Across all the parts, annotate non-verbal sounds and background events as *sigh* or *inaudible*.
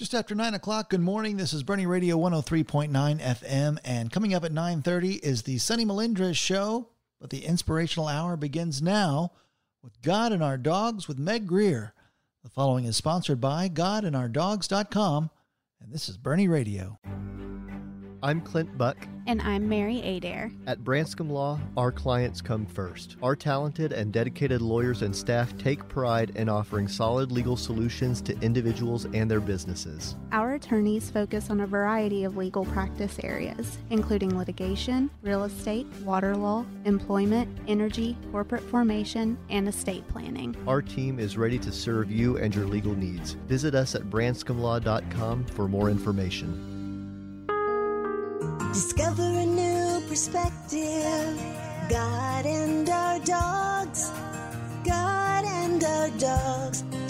Just after 9 o'clock, good morning. This is Boerne Radio 103.9 FM, and coming up at 9.30 is the Sunny Melindres Show, but the inspirational hour begins now with God and Our Dogs with Meg Greer. The following is sponsored by GodandOurDogs.com, and this is Boerne Radio. I'm Clint Buck. And I'm Mary Adair. At Branscombe Law, our clients come first. Our talented and dedicated lawyers and staff take pride in offering solid legal solutions to individuals and their businesses. Our attorneys focus on a variety of legal practice areas, including litigation, real estate, water law, employment, energy, corporate formation, and estate planning. Our team is ready to serve you and your legal needs. Visit us at branscombelaw.com for more information. Discover a new perspective. God and our dogs. God and our dogs.com.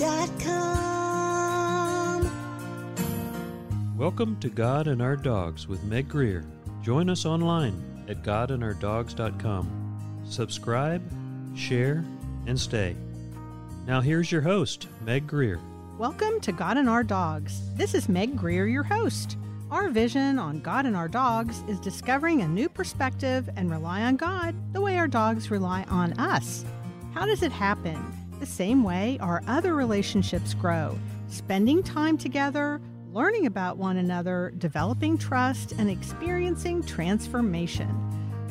Welcome to God and Our Dogs with Meg Greer. Join us online at godandourdogs.com. Subscribe, share, and stay. Now here's your host, Meg Greer. Welcome to God and Our Dogs. This is Meg Greer, your host. Our vision on God and our dogs is discovering a new perspective and rely on God the way our dogs rely on us. How does it happen? The same way our other relationships grow spending time together, learning about one another, developing trust, and experiencing transformation.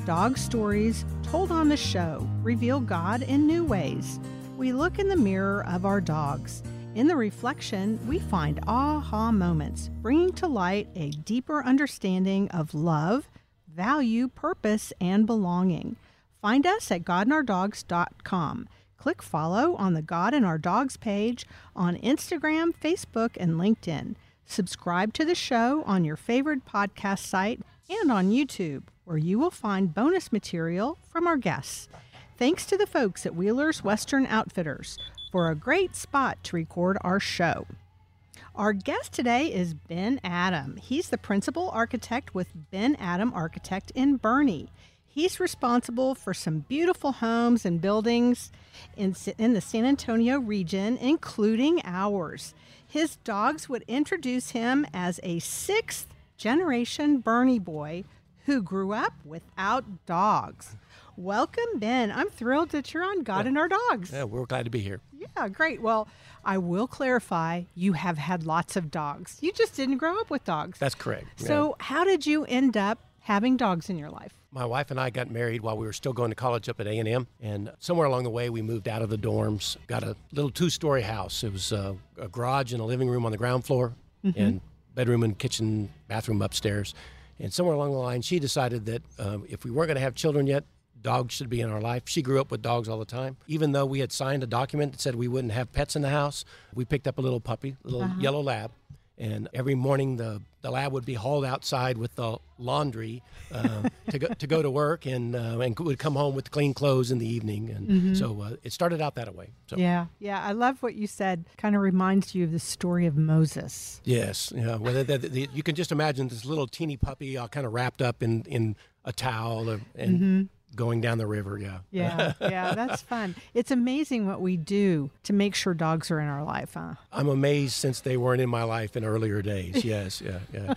Dog stories told on the show reveal God in new ways. We look in the mirror of our dogs in the reflection, we find aha moments, bringing to light a deeper understanding of love, value, purpose, and belonging. Find us at godandourdogs.com. Click follow on the God and Our Dogs page on Instagram, Facebook, and LinkedIn. Subscribe to the show on your favorite podcast site and on YouTube, where you will find bonus material from our guests. Thanks to the folks at Wheeler's Western Outfitters for a great spot to record our show. Our guest today is Ben Adam. He's the principal architect with Ben Adam Architect in Boerne. He's responsible for some beautiful homes and buildings in, in the San Antonio region, including ours. His dogs would introduce him as a sixth generation Boerne boy who grew up without dogs. Welcome, Ben. I'm thrilled that you're on God yeah. and Our Dogs. Yeah, we're glad to be here. Yeah, great. Well, I will clarify you have had lots of dogs. You just didn't grow up with dogs. That's correct. So, yeah. how did you end up having dogs in your life? My wife and I got married while we were still going to college up at A&M, and somewhere along the way we moved out of the dorms, got a little two-story house. It was a, a garage and a living room on the ground floor, mm-hmm. and bedroom and kitchen, bathroom upstairs. And somewhere along the line, she decided that um, if we weren't going to have children yet, dogs should be in our life. She grew up with dogs all the time. Even though we had signed a document that said we wouldn't have pets in the house, we picked up a little puppy, a little uh-huh. yellow lab. And every morning, the, the lab would be hauled outside with the laundry uh, to, go, to go to work and, uh, and would come home with clean clothes in the evening. And mm-hmm. so uh, it started out that way. So. Yeah, yeah. I love what you said. Kind of reminds you of the story of Moses. Yes. Yeah. Well, the, the, the, you can just imagine this little teeny puppy all kind of wrapped up in, in a towel and. Mm-hmm going down the river. Yeah. Yeah. *laughs* Yeah. That's fun. It's amazing what we do to make sure dogs are in our life, huh? I'm amazed since they weren't in my life in earlier days. *laughs* Yes. Yeah. Yeah.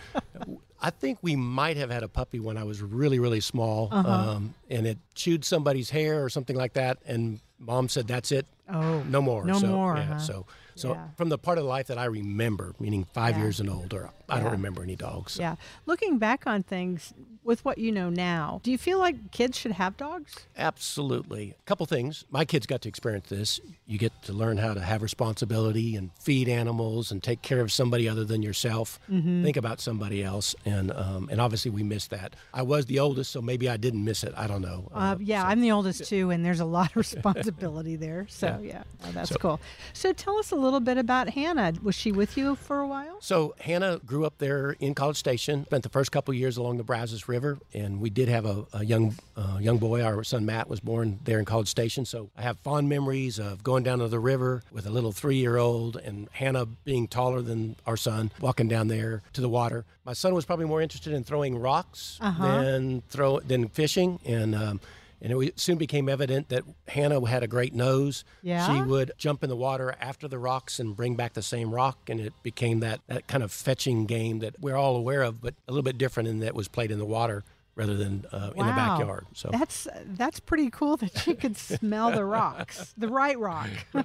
I think we might have had a puppy when I was really, really small, uh-huh. um, and it chewed somebody's hair or something like that, and mom said, "That's it. Oh, no more. No so, more. Yeah, huh? So, so yeah. from the part of life that I remember, meaning five yeah. years and older, I don't remember any dogs. So. Yeah. Looking back on things with what you know now, do you feel like kids should have dogs? Absolutely. A couple things. My kids got to experience this. You get to learn how to have responsibility and feed animals and take care of somebody other than yourself. Mm-hmm. Think about somebody else, and um, and obviously we missed that. I was the oldest, so maybe I didn't miss it. I don't know. Uh, uh, yeah, so. I'm the oldest too, and there's a lot of *laughs* responsibility there. So yeah, yeah oh, that's so, cool. So tell us a little bit about Hannah. Was she with you for a while? So Hannah grew up there in College Station. Spent the first couple years along the Brazos River, and we did have a, a young uh, young boy. Our son Matt was born there in College Station. So I have fond memories of going down to the river with a little three year old, and Hannah being taller than our son, walking down there to the water. My son was probably more interested in throwing rocks uh-huh. than throw than fishing, and um, And it soon became evident that Hannah had a great nose. Yeah? She would jump in the water after the rocks and bring back the same rock. And it became that, that kind of fetching game that we're all aware of, but a little bit different in that it was played in the water rather than uh, in the backyard. So That's that's pretty cool that she could smell the rocks, the right rock. *laughs*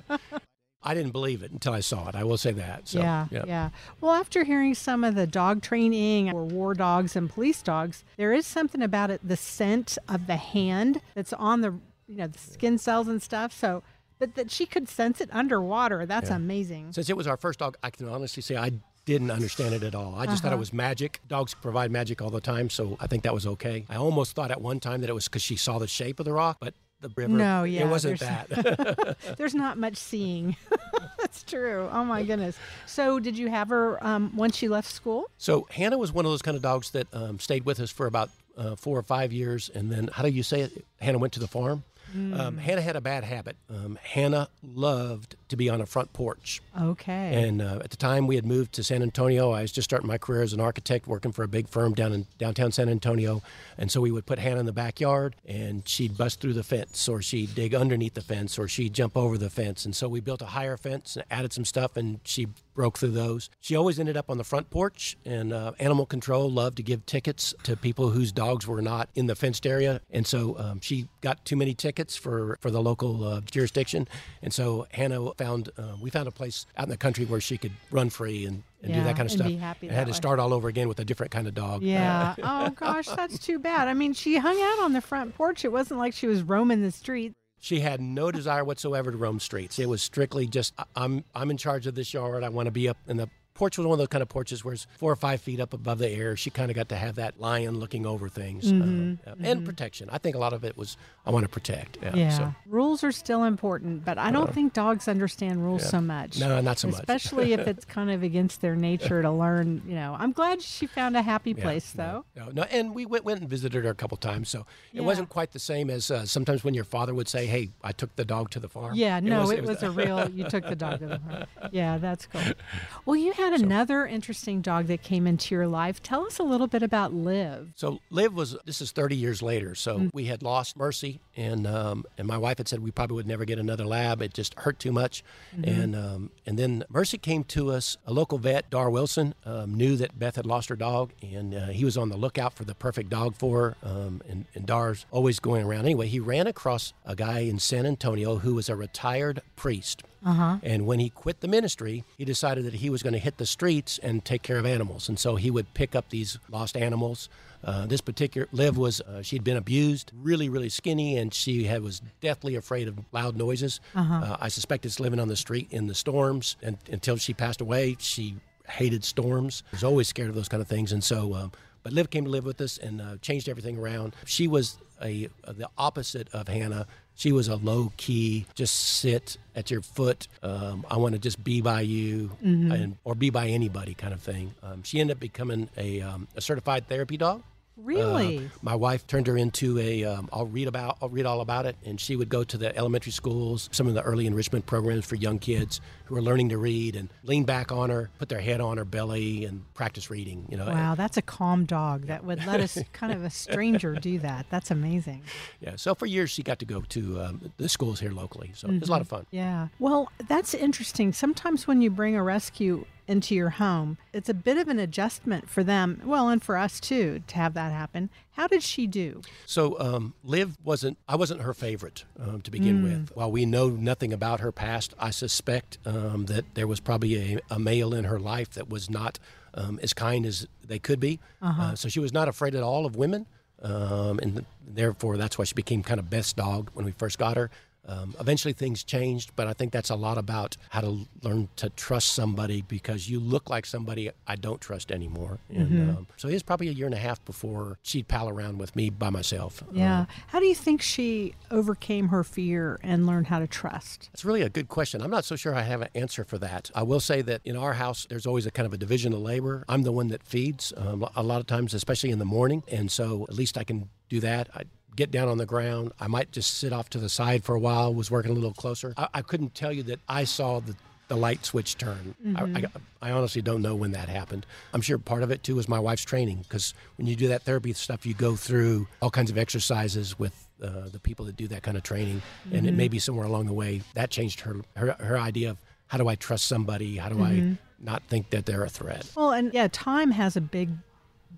I didn't believe it until I saw it. I will say that. So, yeah, yeah. Well, after hearing some of the dog training or war dogs and police dogs, there is something about it, the scent of the hand that's on the, you know, the skin cells and stuff. So, but that she could sense it underwater. That's Yeah. amazing. Since it was our first dog, I can honestly say I didn't understand it at all. I just thought it Uh-huh. was magic. Dogs provide magic all the time, so I think that was okay. I almost thought at one time that it was because she saw the shape of the rock, but the river, No, yeah, it wasn't there's- that. *laughs* There's not much seeing. *laughs* That's true. Oh my goodness. So, did you have her um, once she left school? so Hannah was one of those kind of dogs that um, stayed with us for about uh, four or five years, and then how do you say it? Hannah went to the farm. Mm. Um, Hannah had a bad habit. Um, Hannah loved to be on a front porch. Okay. And uh, at the time we had moved to San Antonio, I was just starting my career as an architect, working for a big firm down in downtown San Antonio. And so we would put Hannah in the backyard, and she'd bust through the fence, or she'd dig underneath the fence, or she'd jump over the fence. And so we built a higher fence and added some stuff, and she broke through those. She always ended up on the front porch, and uh, animal control loved to give tickets to people whose dogs were not in the fenced area. And so um, she got too many tickets for, for the local uh, jurisdiction. And so Hannah found, uh, we found a place out in the country where she could run free and, and do that kind of stuff. be happy and had that to start all over again with a different kind of dog. Yeah. *laughs* oh gosh, that's too bad. I mean, she hung out on the front porch. It wasn't like she was roaming the streets. She had no desire whatsoever to roam streets. It was strictly just I'm I'm in charge of this yard. I want to be up in the porch was one of those kind of porches where it's four or five feet up above the air. She kind of got to have that lion looking over things Mhm, uh, and protection. I think a lot of it was I want to protect. Yeah. Yeah. So, Rules are still important, but I don't Uh, think dogs understand rules yeah. so much. No, not so much. Especially if *laughs* it's kind of against their nature to learn, you know. I'm glad she found a happy Yeah, place though. no, no, and we went, went and visited her a couple times, so it wasn't quite the same as uh, sometimes when your father would say, "Hey, I took the dog to the farm." Yeah, no, it was, the- a *laughs* real. You took the dog to the farm. Yeah, that's cool. *laughs* Well, you had another interesting dog that came into your life. Tell us a little bit about Liv. So Liv was this is 30 years later. So Mm. we had lost Mercy, and um, and my wife had said we probably would never get another lab. It just hurt too much, Mhm. and um, and then Mercy came to us. A local vet, Dar Wilson, um, knew that Beth had lost her dog, and uh, he was on the lookout for the perfect dog for her. Um, and, and Dar's always going around. Anyway, he ran across a guy in San Antonio who was a retired priest. Uh huh. And when he quit the ministry, he decided that he was going to hit the streets and take care of animals. And so he would pick up these lost animals. Uh, this particular Liv was uh, she'd been abused, really, really skinny, and she had was deathly afraid of loud noises. Uh-huh. Uh, I suspect it's living on the street in the storms. And until she passed away, she hated storms. Was always scared of those kind of things. And so, um, but Liv came to live with us and uh, changed everything around. She was a, uh, the opposite of Hannah. She was a low key, just sit at your foot. Um, I want to just be by you, Mhm. and or be by anybody kind of thing. Um, she ended up becoming a, um, a certified therapy dog. Really? Uh, my wife turned her into a. Um, I'll read about. I'll read all about it. And she would go to the elementary schools, some of the early enrichment programs for young kids who are learning to read, and lean back on her, put their head on her belly, and practice reading. You know. Wow, that's a calm dog that would let us *laughs* kind of a stranger do that. That's amazing. Yeah. So for years she got to go to um, the schools here locally. So it was a lot of Mhm. fun. Yeah. Well, that's interesting. Sometimes when you bring a rescue into your home, it's a bit of an adjustment for them, well, and for us too, to have that happen. How did she do? So um, Liv wasn't. I wasn't her favorite um, to begin Mm. with. While we know nothing about her past, I suspect um, that there was probably a, a male in her life that was not um, as kind as they could be. Uh-huh. Uh, so she was not afraid at all of women, um, and therefore that's why she became kind of best dog when we first got her. Um, eventually things changed, but I think that's a lot about how to learn to trust somebody because you look like somebody I don't trust anymore. And Mhm. um, so it was probably a year and a half before she'd pal around with me by myself. Yeah. Uh, How do you think she overcame her fear and learned how to trust? That's really a good question. I'm not so sure I have an answer for that. I will say that in our house, there's always a kind of a division of labor. I'm the one that feeds um, a lot of times, especially in the morning. And so at least I can do that. I get down on the ground. I might just sit off to the side for a while, was working a little closer. I, I couldn't tell you that I saw the the light switch turn. Mm-hmm. I, I, I honestly don't know when that happened. I'm sure part of it too was my wife's training because when you do that therapy stuff, you go through all kinds of exercises with uh, the people that do that kind of training, and it Mm-hmm. may be somewhere along the way that changed her her, her idea of how do I trust somebody, how do Mm-hmm. I not think that they're a threat. Well, and yeah, time has a big,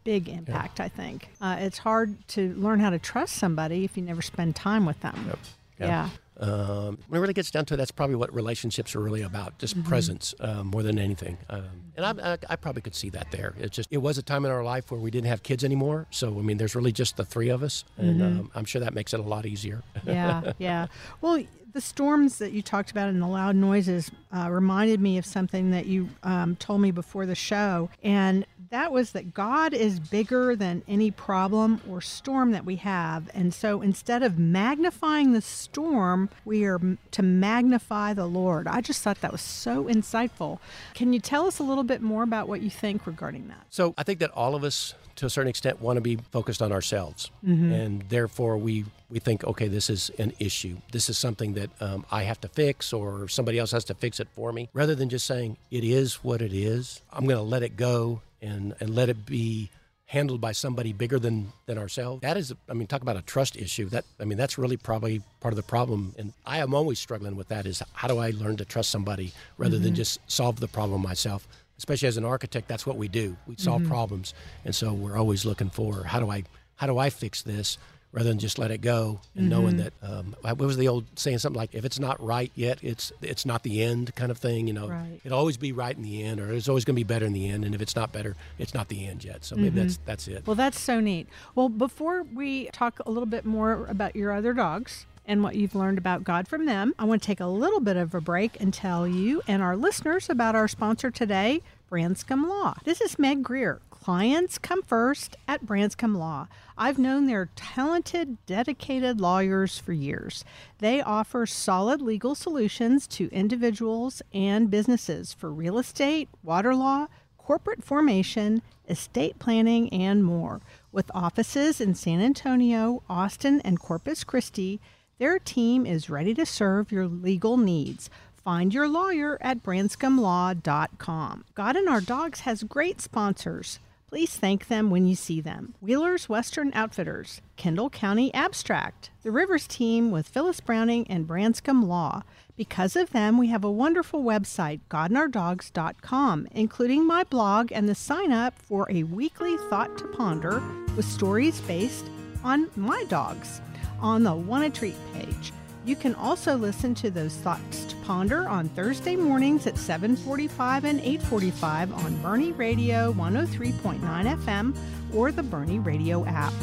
big impact. I think uh, it's hard to learn how to trust somebody if you never spend time with them. Yeah. Um, when it really gets down to it, that's probably what relationships are really about, just Mm-hmm. presence um, more than anything. Um, and I, I, I probably could see that there. It's just it was a time in our life where we didn't have kids anymore, so I mean, there's really just the three of us, and Mm-hmm. um, I'm sure that makes it a lot easier. yeah, *laughs* yeah. Well, the storms that you talked about and the loud noises uh, reminded me of something that you um, told me before the show, and that was that God is bigger than any problem or storm that we have, and so instead of magnifying the storm, we are to magnify the Lord. I just thought that was so insightful. Can you tell us a little bit more about what you think regarding that? So I think that all of us, to a certain extent, want to be focused on ourselves, Mm-hmm. and therefore we we think, okay, this is an issue. This is something that um, I have to fix, or somebody else has to fix it for me. Rather than just saying it is what it is, I'm going to let it go and and let it be handled by somebody bigger than than ourselves. That is, I mean, talk about a trust issue. That I mean, that's really probably part of the problem. And I am always struggling with that. Is how do I learn to trust somebody rather than just solve the problem myself? Especially as an architect, that's what we do. We solve mm-hmm. problems, and so we're always looking for how do I how do I fix this rather than just let it go and knowing mm-hmm. that um, what was the old saying something like if it's not right yet, it's it's not the end kind of thing. You know, Right. it'll always be right in the end, or it's always going to be better in the end. And if it's not better, it's not the end yet. So maybe that's mm-hmm. that's it. Well, that's so neat. Well, before we talk a little bit more about your other dogs and what you've learned about God from them, I want to take a little bit of a break and tell you and our listeners about our sponsor today, Branscombe Law. This is Meg Greer. Clients come first at Branscombe Law. I've known their talented, dedicated lawyers for years. They offer solid legal solutions to individuals and businesses for real estate, water law, corporate formation, estate planning, and more. With offices in San Antonio, Austin, and Corpus Christi, their team is ready to serve your legal needs. Find your lawyer at branscombelaw.com. God and Our Dogs has great sponsors. Please thank them when you see them. Wheeler's Western Outfitters, Kendall County Abstract, the Rivers team with Phyllis Browning and Branscombe Law. Because of them, we have a wonderful website, godandourdogs.com, including my blog and the sign up for a weekly thought to ponder with stories based on my dogs on the Want to Treat page. You can also listen to those thoughts to ponder on Thursday mornings at 7:45 and 8:45 on Boerne Radio 103.9 FM or the Boerne Radio app.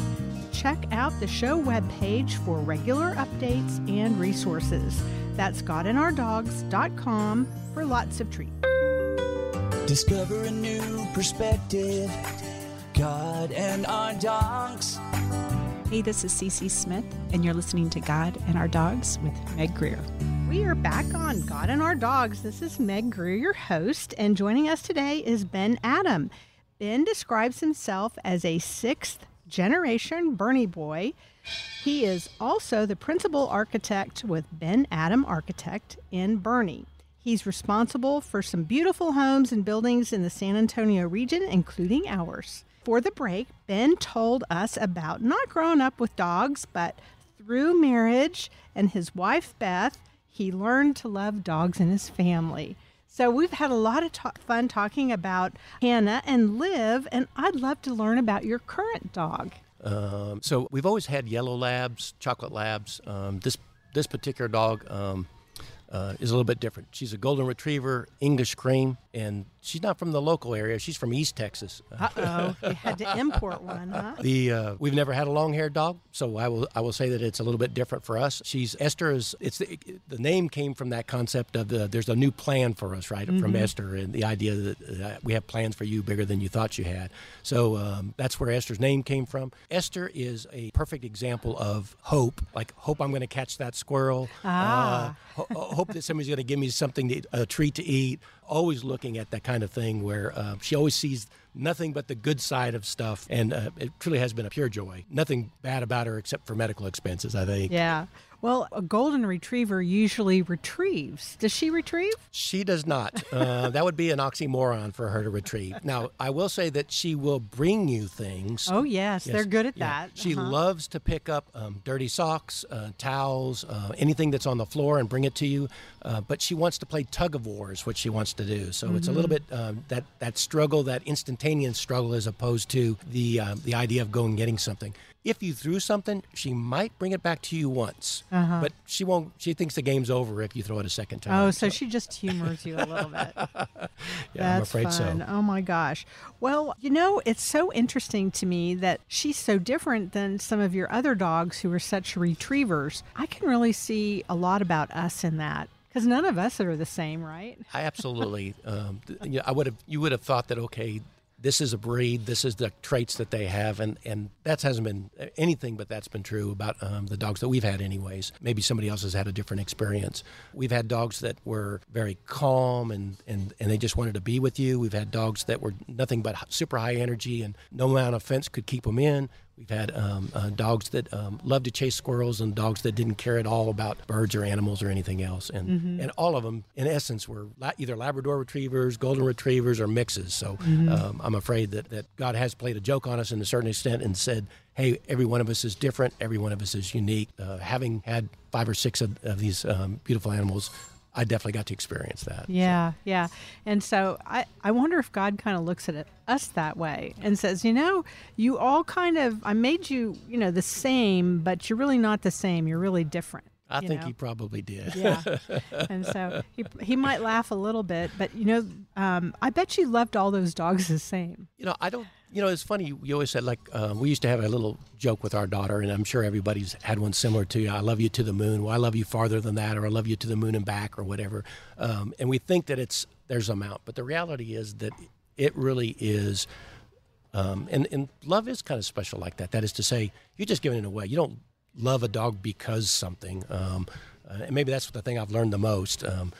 Check out the show webpage for regular updates and resources. That's godandourdogs.com for lots of treats. Discover a new perspective. God and our dogs. Hey, this is Cece Smith, and you're listening to God and Our Dogs with Meg Greer. We are back on God and Our Dogs. This is Meg Greer, your host, and joining us today is Ben Adam. Ben describes himself as a sixth generation Boerne boy. He is also the principal architect with Ben Adam Architect in Boerne. He's responsible for some beautiful homes and buildings in the San Antonio region, including ours. For the break, Ben told us about not growing up with dogs, but through marriage and his wife Beth, he learned to love dogs and his family. So we've had a lot of ta- fun talking about Hannah and Liv, and I'd love to learn about your current dog. Um, so we've always had yellow labs, chocolate labs. Um, this this particular dog um, uh, is a little bit different. She's a golden retriever, English cream, and she's not from the local area. She's from East Texas. Uh oh, you had to import one, huh? The uh, we've never had a long-haired dog, so I will I will say that it's a little bit different for us. She's Esther is it's the, the name came from that concept of the there's a new plan for us, right? From Esther and the idea that uh, we have plans for you bigger than you thought you had. So um, that's where Esther's name came from. Esther is a perfect example of hope, like hope I'm going to catch that squirrel. Ah. Uh, ho- hope that somebody's going to give me something to, a treat to eat. Always looking at that kind of thing where uh, she always sees nothing but the good side of stuff, and uh, it truly has been a pure joy. Nothing bad about her except for medical expenses, I think. Yeah. Well, a golden retriever usually retrieves. Does she retrieve? She does not. Uh, *laughs* that would be an oxymoron for her to retrieve. Now, I will say that she will bring you things. Oh, yes, they're good at yeah. that. She Uh-huh. loves to pick up um, dirty socks, uh, towels, uh, anything that's on the floor and bring it to you. Uh, but she wants to play tug of war, is what she wants to do. So it's a little Mm-hmm. bit um, that that struggle, that instantaneous struggle, as opposed to the uh, the idea of going and getting something. If you threw something, she might bring it back to you once, Uh-huh. but she won't. She thinks the game's over if you throw it a second time. Oh, so she just humors you a little bit. *laughs* yeah, I'm afraid fun. so. Oh my gosh. Well, you know, it's so interesting to me that she's so different than some of your other dogs who are such retrievers. I can really see a lot about us in that because none of us are the same, right? I absolutely. *laughs* Um, th- you know, I would have. You would have thought that okay, this is a breed. This is the traits that they have, and and that hasn't been anything but that's been true about um, the dogs that we've had, anyways. Maybe somebody else has had a different experience. We've had dogs that were very calm and and and they just wanted to be with you. We've had dogs that were nothing but super high energy, and no amount of fence could keep them in. We've had um, uh, dogs that um, love to chase squirrels and dogs that didn't care at all about birds or animals or anything else. And Mm-hmm. and all of them, in essence, were la- either Labrador retrievers, golden retrievers, or mixes. So Mm-hmm. um, I'm afraid that, that God has played a joke on us in a certain extent and said, hey, every one of us is different. Every one of us is unique. Uh, having had five or six of, of these um, beautiful animals, I definitely got to experience that. Yeah, yeah. And so I, I wonder if God kind of looks at it, us that way and says, you know, you all kind of, I made you, you know, the same, but you're really not the same. You're really different. I think know? he probably did. Yeah. *laughs* and so he, he might laugh a little bit, but, you know, um, I bet you loved all those dogs the same. You know, I don't. You know, it's funny. You always said like uh, we used to have a little joke with our daughter, and I'm sure everybody's had one similar to you. I love you to the moon. Well, I love you farther than that, or I love you to the moon and back, or whatever. Um, and we think that it's there's a amount, but the reality is that it really is. Um, and and love is kind of special like that. That is to say, you're just giving it away. You don't love a dog because something. Um, uh, and maybe that's the thing I've learned the most. Um,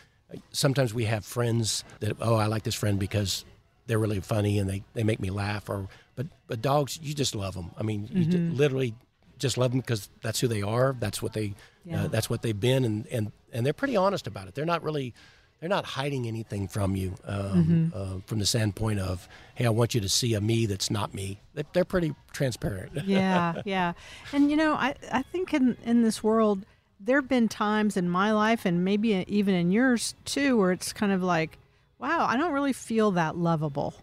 sometimes we have friends that oh I like this friend because they're really funny and they, they make me laugh or but but dogs you just love them I mean you ju- literally just love them because that's who they are. That's what they Yeah. uh, that's what they've been and, and and they're pretty honest about it. They're not really they're not hiding anything from you um, uh, from the standpoint of hey I want you to see a me that's not me. They, they're pretty transparent. *laughs* Yeah, yeah. And you know, I, I think in, in this world, there have been times in my life and maybe even in yours too, where it's kind of like, wow, I don't really feel that lovable.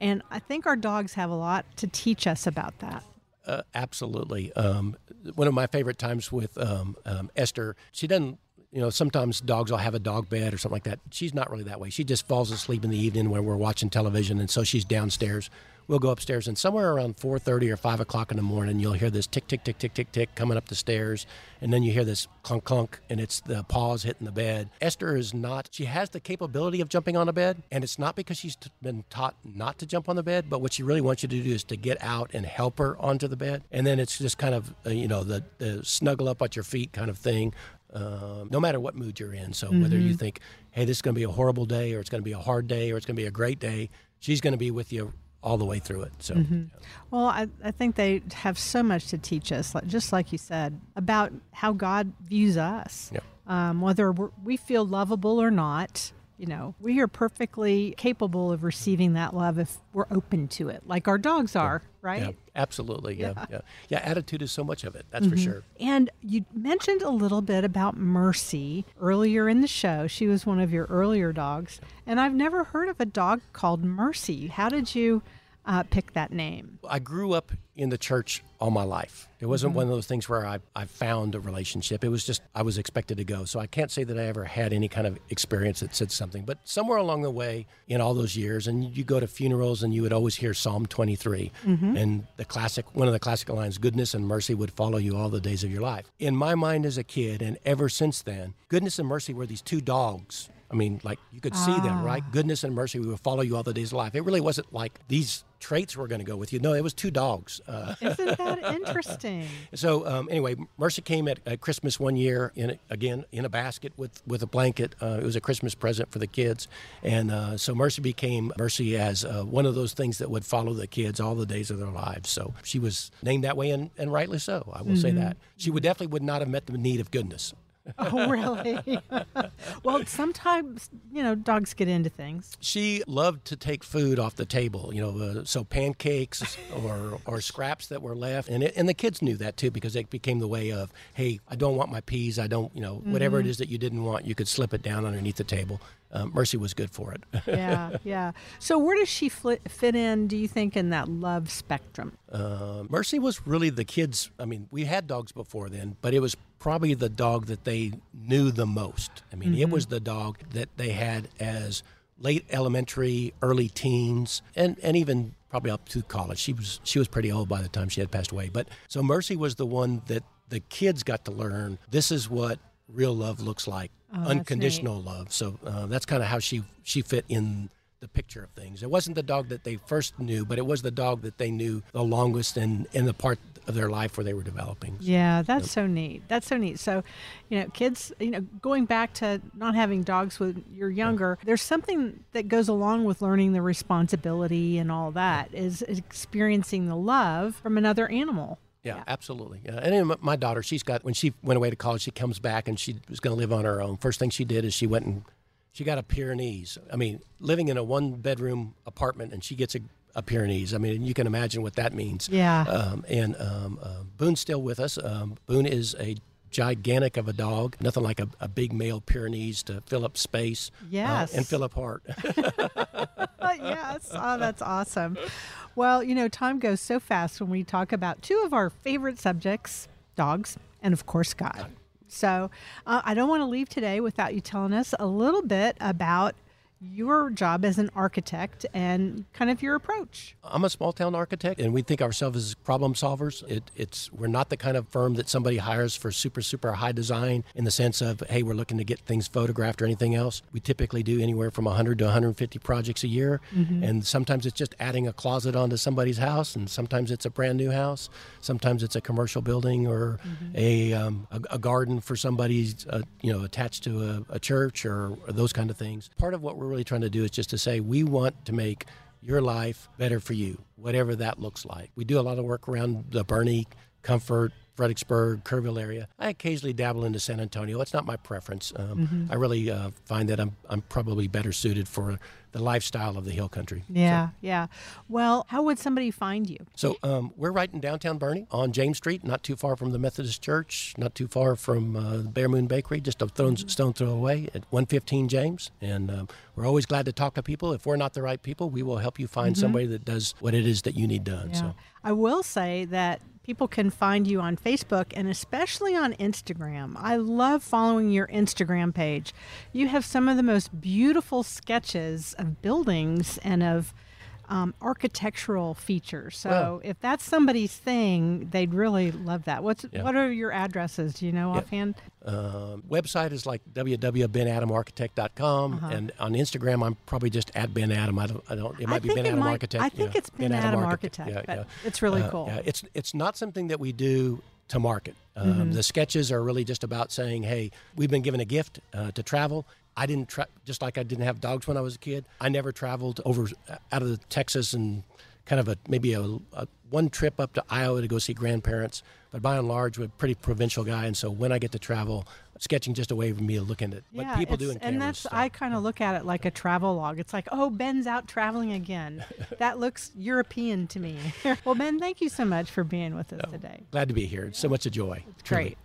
And I think our dogs have a lot to teach us about that. Uh, absolutely. Um, one of my favorite times with um, um, Esther, she doesn't, you know, sometimes dogs will have a dog bed or something like that. She's not really that way. She just falls asleep in the evening when we're watching television, and so she's downstairs. We'll go upstairs, and somewhere around 4:30 or 5 o'clock in the morning, you'll hear this tick, tick, tick, tick, tick, tick coming up the stairs, and then you hear this clunk, clunk, and it's the paws hitting the bed. Esther is not. She has the capability of jumping on a bed, and it's not because she's t- been taught not to jump on the bed, but what she really wants you to do is to get out and help her onto the bed, and then it's just kind of uh, you know the, the snuggle up at your feet kind of thing. Um, no matter what mood you're in. So whether you think, hey, this is going to be a horrible day, or it's going to be a hard day, or it's going to be a great day, she's going to be with you all the way through it. So Well, I, I think they have so much to teach us, like, just like you said, about how God views us. Yep. Um, whether we feel lovable or not, you know, we are perfectly capable of receiving that love if we're open to it, like our dogs are, right? yeah, absolutely, yeah, yeah, yeah. Attitude is so much of it. That's for mm-hmm. sure. And you mentioned a little bit about Mercy earlier in the show. She was one of your earlier dogs. And I've never heard of a dog called Mercy. How did you uh, pick that name? I grew up in the church all my life. It wasn't one of those things where I, I found a relationship. It was just I was expected to go. So I can't say that I ever had any kind of experience that said something. But somewhere along the way in all those years, and you go to funerals and you would always hear Psalm 23 and the classic, one of the classic lines, goodness and mercy would follow you all the days of your life. In my mind as a kid, and ever since then, goodness and mercy were these two dogs I mean, like you could see them, Ah. right? Goodness and mercy, we will follow you all the days of life. It really wasn't like these traits were going to go with you. No, it was two dogs. Uh, Isn't that interesting? *laughs* so um, anyway, Mercy came at, at Christmas one year in again in a basket with with a blanket. Uh, it was a Christmas present for the kids, and uh, so Mercy became Mercy as uh, one of those things that would follow the kids all the days of their lives. So she was named that way, and, and rightly so. I will say that she would definitely would not have met the need of goodness. *laughs* Oh, really? *laughs* well, sometimes, you know, dogs get into things. She loved to take food off the table, you know, uh, so pancakes or or scraps that were left, and it, and the kids knew that too because it became the way of, hey, I don't want my peas, I don't, you know, whatever it is that you didn't want, you could slip it down underneath the table. Um, Mercy was good for it. Yeah, *laughs* yeah. So, where does she flit, fit in, do you think, in that love spectrum? Uh, Mercy was really the kids. I mean, we had dogs before then, but it was probably the dog that they knew the most. I mean, it was the dog that they had as late elementary, early teens, and, and even probably up to college. She was she was pretty old by the time she had passed away. But so Mercy was the one that the kids got to learn. This is what real love looks like, Oh, unconditional love. So uh, that's kind of how she she fit in the picture of things. It wasn't the dog that they first knew, but it was the dog that they knew the longest and in the part of their life where they were developing. Yeah, that's so neat. That's so neat. So, you know, kids, you know, going back to not having dogs when you're younger, there's something that goes along with learning the responsibility and all that is experiencing the love from another animal. Yeah, absolutely. Yeah. And my daughter, she's got when she went away to college, she comes back and she was going to live on her own. First thing she did is she went and she got a Pyrenees. I mean, living in a one bedroom apartment and she gets a, a Pyrenees. I mean, you can imagine what that means. Yeah. Um, and um, uh, Boone's still with us. Um, Boone is a gigantic of a dog, nothing like a, a big male Pyrenees to fill up space. uh, Yes. and fill up heart. *laughs* yes. Oh, that's awesome. Well, you know, time goes so fast when we talk about two of our favorite subjects dogs and, of course, God. So uh, I don't want to leave today without you telling us a little bit about your job as an architect and kind of your approach. I'm a small town architect, and we think ourselves as problem solvers. It, it's we're not the kind of firm that somebody hires for super super high design in the sense of hey, we're looking to get things photographed or anything else. We typically do anywhere from 100 to 150 projects a year, and sometimes it's just adding a closet onto somebody's house, and sometimes it's a brand new house, sometimes it's a commercial building or a, um, a a garden for somebody's uh, you know attached to a, a church or, or those kind of things. Part of what we're really trying to do is just to say we want to make your life better for you, whatever that looks like. We do a lot of work around the Boerne, Comfort, Fredericksburg, Kerrville area. I occasionally dabble into San Antonio. It's not my preference. Um, I really uh, find that I'm, I'm probably better suited for the lifestyle of the hill country. Yeah, yeah. Well, how would somebody find you? So um, we're right in downtown Boerne on James Street, not too far from the Methodist Church, not too far from uh, Bear Moon Bakery, just a thrown, stone throw away at 115 James. And um, we're always glad to talk to people. If we're not the right people, we will help you find somebody that does what it is that you need done. Yeah. So I will say that people can find you on Facebook and especially on Instagram. I love following your Instagram page. You have some of the most beautiful sketches of buildings and of um, architectural features. So Well- if that's somebody's thing, they'd really love that. What's Yeah. what are your addresses? Do you know offhand? um, website is like www.benadamarchitect.com. And on Instagram, I'm probably just at Ben Adam. I don't, I don't it Uh-huh. I might be Ben Adam might- Architect. I think it's Ben Adam Architect, but it's really cool. Uh, Yeah, it's, it's not something that we do to market. Um, Mm-hmm. The sketches are really just about saying, hey, we've been given a gift uh, to travel. I didn't, tra- just like I didn't have dogs when I was a kid, I never traveled over uh, out of the Texas and kind of a maybe a, a one trip up to Iowa to go see grandparents. But by and large, we're a pretty provincial guy, and so when I get to travel, sketching just a way of me looking at what people do in it's- and that's so. I kind of look at it like a travel log. It's like, oh, Ben's out traveling again. *laughs* that looks European to me. *laughs* well, Ben, thank you so much for being with us today. Glad to be here. It's so much a joy. truly. Great.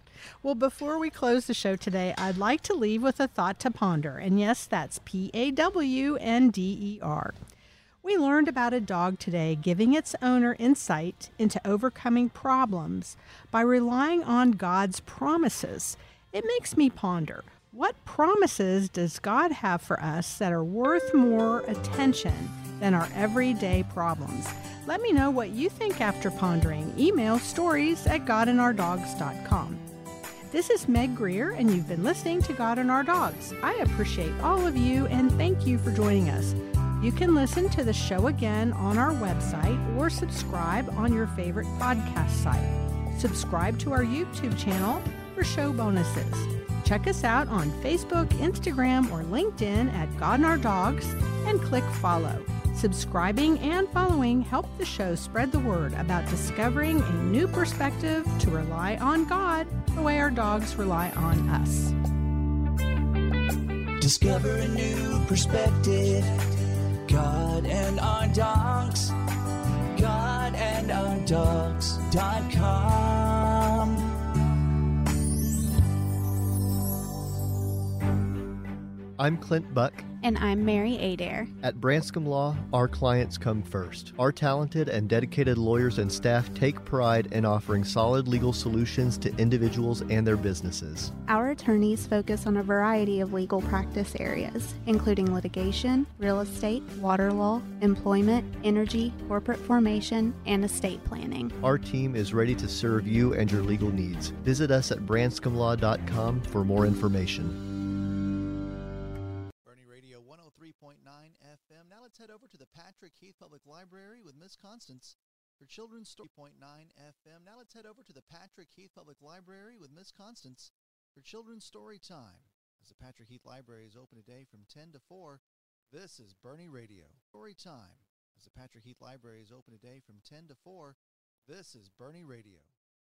Well, before we close the show today, I'd like to leave with a thought to ponder. And yes, that's P A W N D E R. We learned about a dog today giving its owner insight into overcoming problems by relying on God's promises. It makes me ponder what promises does God have for us that are worth more attention than our everyday problems? Let me know what you think after pondering. Email stories at godandourdogs.com. This is Meg Greer, and you've been listening to God and Our Dogs. I appreciate all of you and thank you for joining us. You can listen to the show again on our website or subscribe on your favorite podcast site. Subscribe to our YouTube channel for show bonuses. Check us out on Facebook, Instagram, or LinkedIn at God and Our Dogs and click follow. Subscribing and following help the show spread the word about discovering a new perspective to rely on God the way our dogs rely on us. Discover a new perspective. God and our dogs. God and our dogs.com. I'm Clint Buck. And I'm Mary Adair. At Branscombe Law, our clients come first. Our talented and dedicated lawyers and staff take pride in offering solid legal solutions to individuals and their businesses. Our attorneys focus on a variety of legal practice areas, including litigation, real estate, water law, employment, energy, corporate formation, and estate planning. Our team is ready to serve you and your legal needs. Visit us at branscombelaw.com for more information. Head over to the Patrick Heath Public Library with Miss Constance for Children's Story. 0.9 FM. Now let's head over to the Patrick Heath Public Library with Miss Constance for Children's Story Time. As the Patrick Heath Library is open today from 10 to 4, this is Boerne Radio. Story Time. As the Patrick Heath Library is open today from 10 to 4, this is Boerne Radio.